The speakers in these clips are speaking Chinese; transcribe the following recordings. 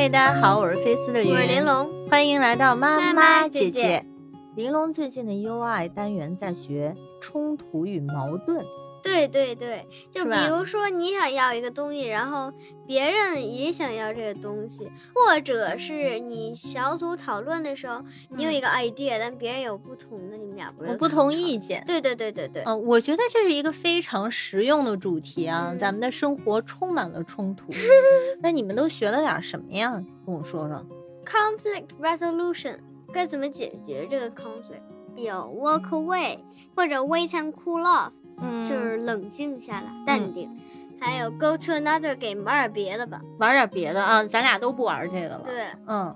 嗨，大家好，我是菲斯的云，我是玲珑，欢迎来到妈妈姐姐。玲珑最近的 UI 单元在学冲突与矛盾，对对对，就比如说你想要一个东西，然后别人也想要这个东西，或者是你小组讨论的时候，你有一个 idea，、但别人有不同的，你们俩不是有不同意。见。对对对对对，嗯、我觉得这是一个非常实用的主题啊，嗯咱们的生活充满了冲突。那你们都学了点什么呀？跟我说说。conflict resolution 该怎么解决这个 conflict？有 walk away 或者 wait and cool off，、嗯就是冷静下来，淡定。还有 go to another game，玩点别的吧。玩点别的啊，咱俩都不玩这个了。，对，嗯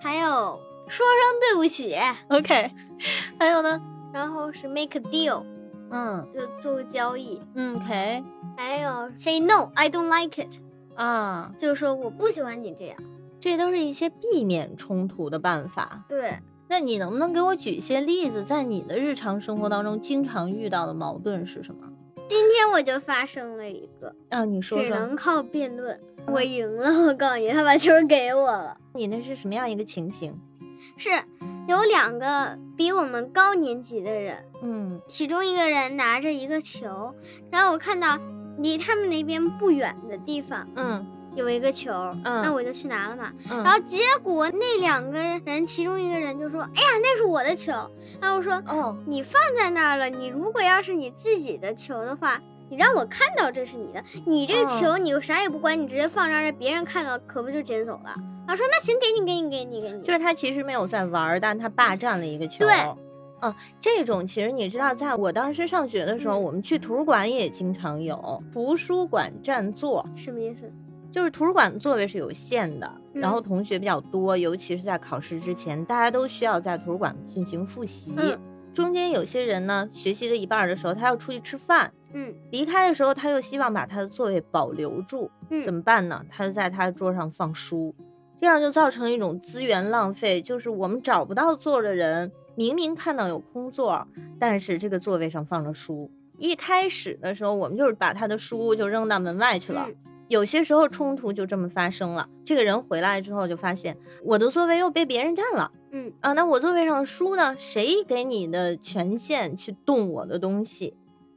还有说声对不起，，OK。还有呢？然后是 make a deal，嗯就做个交易。嗯，OK 还有 say no，I don't like it，啊，就是说我不喜欢你这样。这都是一些避免冲突的办法。对，那你能不能给我举一些例子，在你的日常生活当中经常遇到的矛盾是什么？今天我就发生了一个，啊，你说说，只能靠辩论。我赢了，我告诉你，他把球给我了。你那是什么样一个情形？是有两个比我们高年级的人，嗯其中一个人拿着一个球，然后我看到离他们那边不远的地方嗯有一个球，嗯那我就去拿了嘛。嗯，然后结果那两个人，其中一个人就说：“哎呀，那是我的球。”然后我说哦，：“你放在那儿了，你如果要是你自己的球的话，你让我看到这是你的，你这个嗯球你又啥也不管，你直接放那儿，让别人看到，可不就捡走了？”然后说：“那行，给你，给你，给你，给你。”就是他其实没有在玩儿，但他霸占了一个球。对。嗯，这种其实你知道，在我当时上学的时候，嗯我们去图书馆也经常有图书馆占座，什么意思？就是图书馆的座位是有限的，嗯然后同学比较多，尤其是在考试之前，大家都需要在图书馆进行复习。嗯中间有些人呢，学习了一半儿的时候，他要出去吃饭，嗯离开的时候，他又希望把他的座位保留住，怎嗯，么办呢？他就在他的桌上放书，这样就造成了一种资源浪费，就是我们找不到座的人，明明看到有空座，但是这个座位上放着书。一开始的时候，我们就是把他的书就扔到门外去了。嗯有些时候冲突就这么发生了。这个人回来之后就发现我的座位又被别人占了嗯，啊，那我座位上的书呢？谁给你的权限去动我的东西？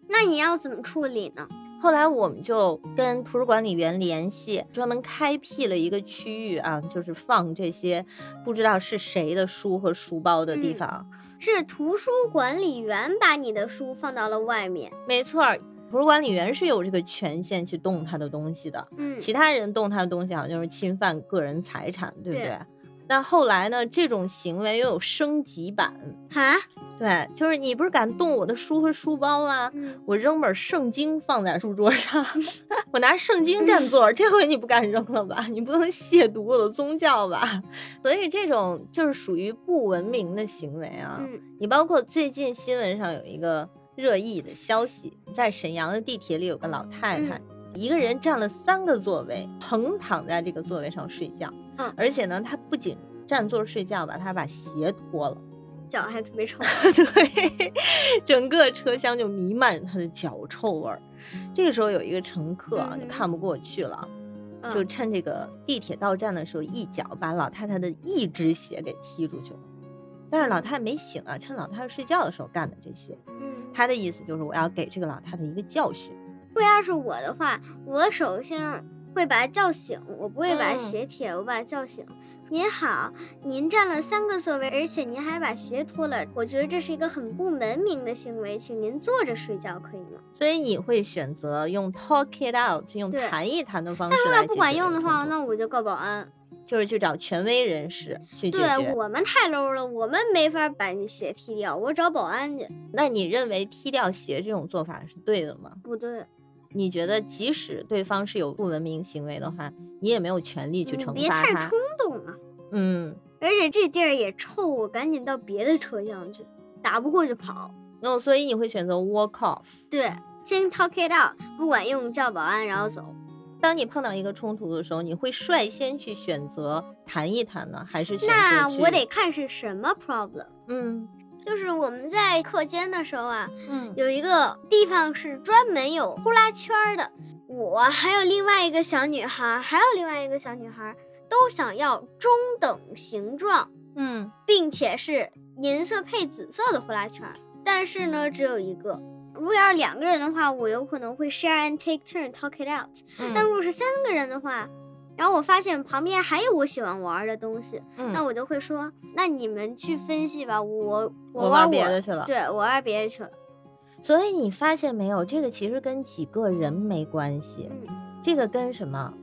那你要怎么处理呢？后来我们就跟图书管理员联系，专门开辟了一个区域啊，就是放这些不知道是谁的书和书包的地嗯方。是图书管理员把你的书放到了外面。没错儿，图书管理员是有这个权限去动他的东西的，嗯，其他人动他的东西好像就是侵犯个人财产，对不对对？那后来呢，这种行为又有升级版，哈，对，就是你不是敢动我的书和书包吗？嗯，我扔本圣经放在书桌上，我拿圣经占座，这回你不敢扔了吧？你不能亵渎我的宗教吧？所以这种就是属于不文明的行为啊！嗯你包括最近新闻上有一个热议的消息，在沈阳的地铁里有个老太太。一个人占了三个座位，横躺在这个座位上睡觉。嗯而且呢，她不仅占座睡觉吧，她把鞋脱了。脚还特别臭。对，整个车厢就弥漫着她的脚臭味儿。这个时候有一个乘客啊，嗯就看不过去了，就嗯趁这个地铁到站的时候，一脚把老太太的一只鞋给踢出去了。但是老太太没醒啊，趁老太太睡觉的时候干的这些。嗯，他的意思就是我要给这个老太太一个教训。如果要是我的话，我首先会把她叫醒，我不会把嗯鞋铁，我把她叫醒。您好，您占了三个座位，而且您还把鞋脱了，我觉得这是一个很不文明的行为，请您坐着睡觉可以吗？所以你会选择用 talk it out，用谈一谈的方式但如果不管用的话，那我就告保安。就是去找权威人士去解决。对我们太 low 了，我们没法把你鞋踢掉，我找保安去。那你认为踢掉鞋这种做法是对的吗？不对，你觉得即使对方是有不文明行为的话，你也没有权利去惩罚他别太冲。动了。嗯，而且这地儿也臭，我赶紧到别的车厢去，打不过就跑。那、哦所以你会选择 walk off。对，先 talk it out，不管用叫保安，然后走。当你碰到一个冲突的时候，你会率先去选择谈一谈呢，还是选择去那我得看是什么 problem。嗯就是我们在课间的时候啊，嗯有一个地方是专门有呼啦圈儿的。我还有另外一个小女孩，还有另外一个小女孩，都想要中等形状，嗯并且是银色配紫色的呼啦圈儿。但是呢，只有一个。如果要是两个人的话，我有可能会 share and take turn talk it out。但如嗯果是三个人的话，然后我发现旁边还有我喜欢玩的东西，那嗯，我就会说，那你们去分析吧，我我玩我别的去了。对我玩别的去了。所以你发现没有，这个其实跟几个人没关系，嗯这个跟什么？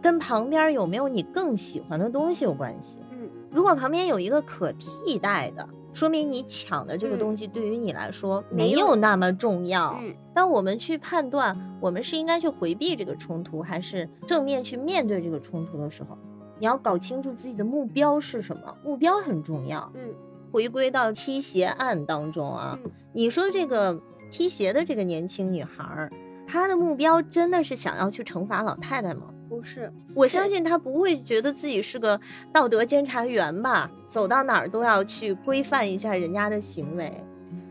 跟旁边有没有你更喜欢的东西有关系。嗯如果旁边有一个可替代的，说明你抢的这个嗯东西对于你来说没没有有那么重要。嗯当我们去判断我们是应该去回避这个冲突，还是正面去面对这个冲突的时候，你要搞清楚自己的目标是什么，目标很重要。嗯回归到踢鞋案当中啊，嗯你说这个踢鞋的这个年轻女孩儿，她的目标真的是想要去惩罚老太太吗？不是，我相信他不会觉得自己是个道德监察员吧，走到哪儿都要去规范一下人家的行为。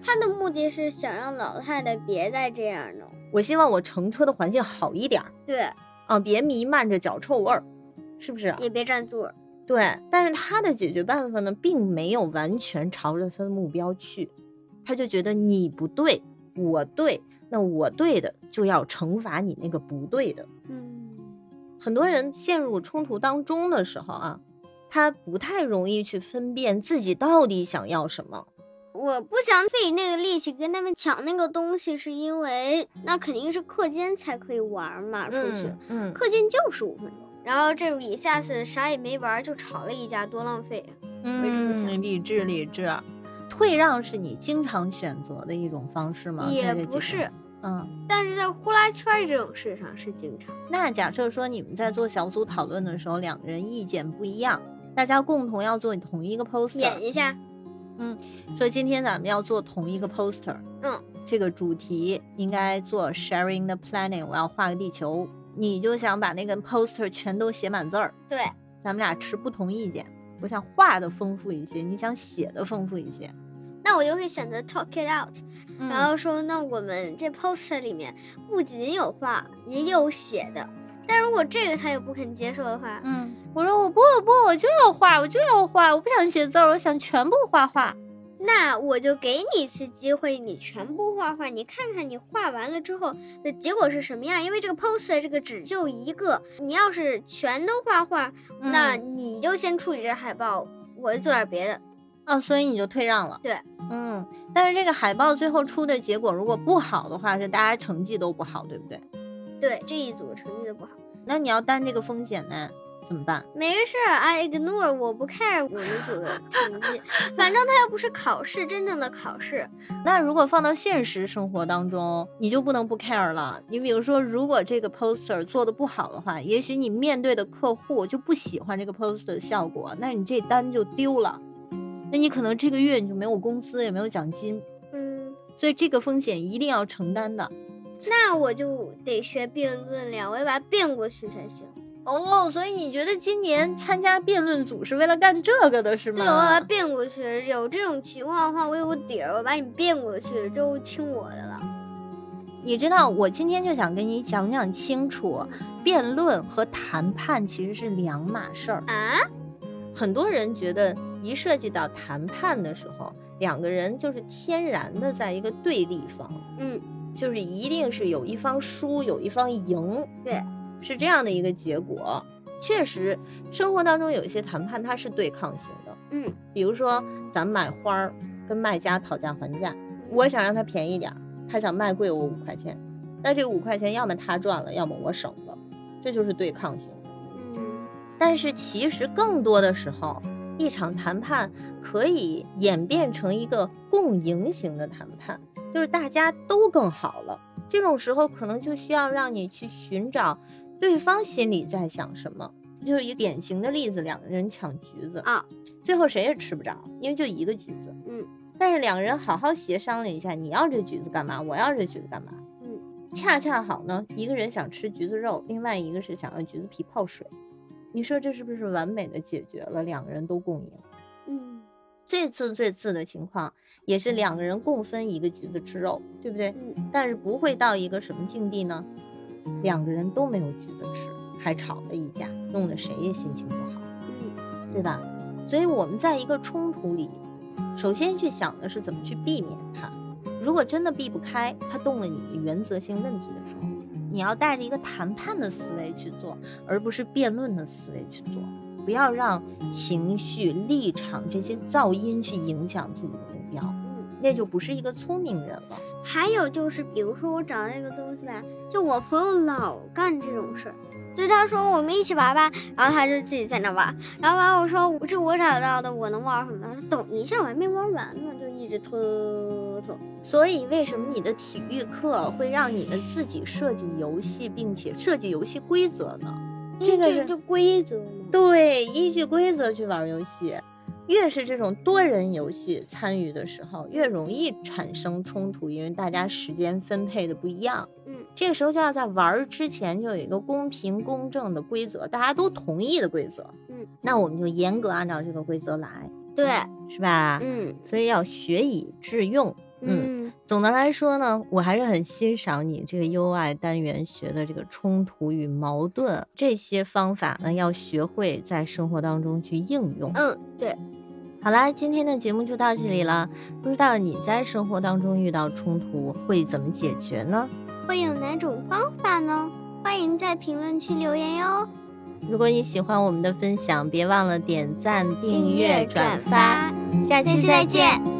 他的目的是想让老太太别再这样了。我希望我乘车的环境好一点儿对，啊，别弥漫着脚臭味儿，是不是？也别占座。对，但是他的解决办法呢，并没有完全朝着他的目标去，他就觉得你不对，我对，那我对的就要惩罚你那个不对的。嗯，很多人陷入冲突当中的时候啊，他不太容易去分辨自己到底想要什么。我不想费那个力气跟他们抢那个东西，是因为那肯定是课间才可以玩嘛，出去。嗯，嗯课间就十五分钟，然后这里下次啥也没玩就吵了一架，多浪费嗯，理智理智。退让是你经常选择的一种方式吗？也不是，嗯，但是在呼啦圈这种事上是经常。那假设说你们在做小组讨论的时候，两个人意见不一样，大家共同要做同一个 poster，演一下，嗯说今天咱们要做同一个 poster，嗯，这个主题应该做 sharing the planet，我要画个地球，你就想把那个 poster 全都写满字儿，对，咱们俩持不同意见，我想画的丰富一些，你想写的丰富一些，那我就会选择 talk it out，、嗯然后说，那我们这 poster 里面不仅有画，也有写的。但如果这个他也不肯接受的话，嗯，我说我不不，我就要画，我就要画，我不想写字儿，我想全部画画。那我就给你一次机会，你全部画画，你看看你画完了之后的结果是什么样。因为这个 poster 这个纸就一个，你要是全都画画，那嗯你就先处理这海报，我就做点别的。啊，所以你就退让了。对，嗯，但是这个海报最后出的结果如果不好的话，是大家成绩都不好，对不对？对，这一组成绩都不好，那你要担这个风险呢，怎么办？没事儿，I ignore，我不 care 我们组的成绩，反正它又不是考试，真正的考试。那如果放到现实生活当中，你就不能不 care 了。你比如说，如果这个 poster 做的不好的话，也许你面对的客户就不喜欢这个 poster 的效果，那你这单就丢了。那你可能这个月你就没有工资，也没有奖金，嗯，所以这个风险一定要承担的。那我就得学辩论了，我要把它辩过去才行。哦，所以你觉得今年参加辩论组是为了干这个的是吗？对，我把它辩过去。有这种情况的话，我有个底儿，我把你辩过去，就听我的了。你知道，我今天就想跟你讲讲清楚，辩论和谈判其实是两码事儿。啊？很多人觉得，一涉及到谈判的时候，两个人就是天然的在一个对立方，嗯，就是一定是有一方输，有一方赢，对，是这样的一个结果。确实，生活当中有一些谈判它是对抗型的，嗯，比如说咱们买花儿跟卖家讨价还价，我想让他便宜点儿，他想卖贵我五块钱，那这个五块钱要么他赚了，要么我省了，这就是对抗型。嗯但是其实更多的时候，一场谈判可以演变成一个共赢型的谈判，就是大家都更好了。这种时候可能就需要让你去寻找对方心里在想什么。就是一个典型的例子，两个人抢橘子啊，最后谁也吃不着，因为就一个橘子。嗯，但是两个人好好协商了一下，你要这橘子干嘛？我要这橘子干嘛？嗯，恰恰好呢，一个人想吃橘子肉，另外一个是想要橘子皮泡水。你说这是不是完美的解决了两个人都共赢？嗯最次最次的情况也是两个人共分一个橘子吃肉，对不对？嗯但是不会到一个什么境地呢？两个人都没有橘子吃，还吵了一架，弄得谁也心情不好，嗯对吧？所以我们在一个冲突里，首先去想的是怎么去避免它。如果真的避不开，它动了你的原则性问题的时候，你要带着一个谈判的思维去做，而不是辩论的思维去做。不要让情绪、立场这些噪音去影响自己的目标，嗯。那就不是一个聪明人了。还有就是，比如说我找到一个东西吧，就我朋友老干这种事儿，就他说我们一起玩吧，然后他就自己在那玩，然后完我说这我找到的，我能玩什么？他说等一下我还没玩完呢，就一直拖所以，为什么你的体育课会让你们自己设计游戏，并且设计游戏规则呢？这个是规则吗。对，依据规则去玩游戏。越是这种多人游戏参与的时候，越容易产生冲突，因为大家时间分配的不一样。嗯这个时候就要在玩之前就有一个公平公正的规则，大家都同意的规则。嗯，那我们就严格按照这个规则来，对，是吧？嗯所以要学以致用。嗯嗯总的来说呢，我还是很欣赏你这个 UI 单元学的这个冲突与矛盾这些方法呢，要学会在生活当中去应用。嗯，对。好啦，今天的节目就到这里了。不知道你在生活当中遇到冲突会怎么解决呢？会有哪种方法呢？欢迎在评论区留言哟。如果你喜欢我们的分享，别忘了点赞、订订阅、阅转转发，下期再。见。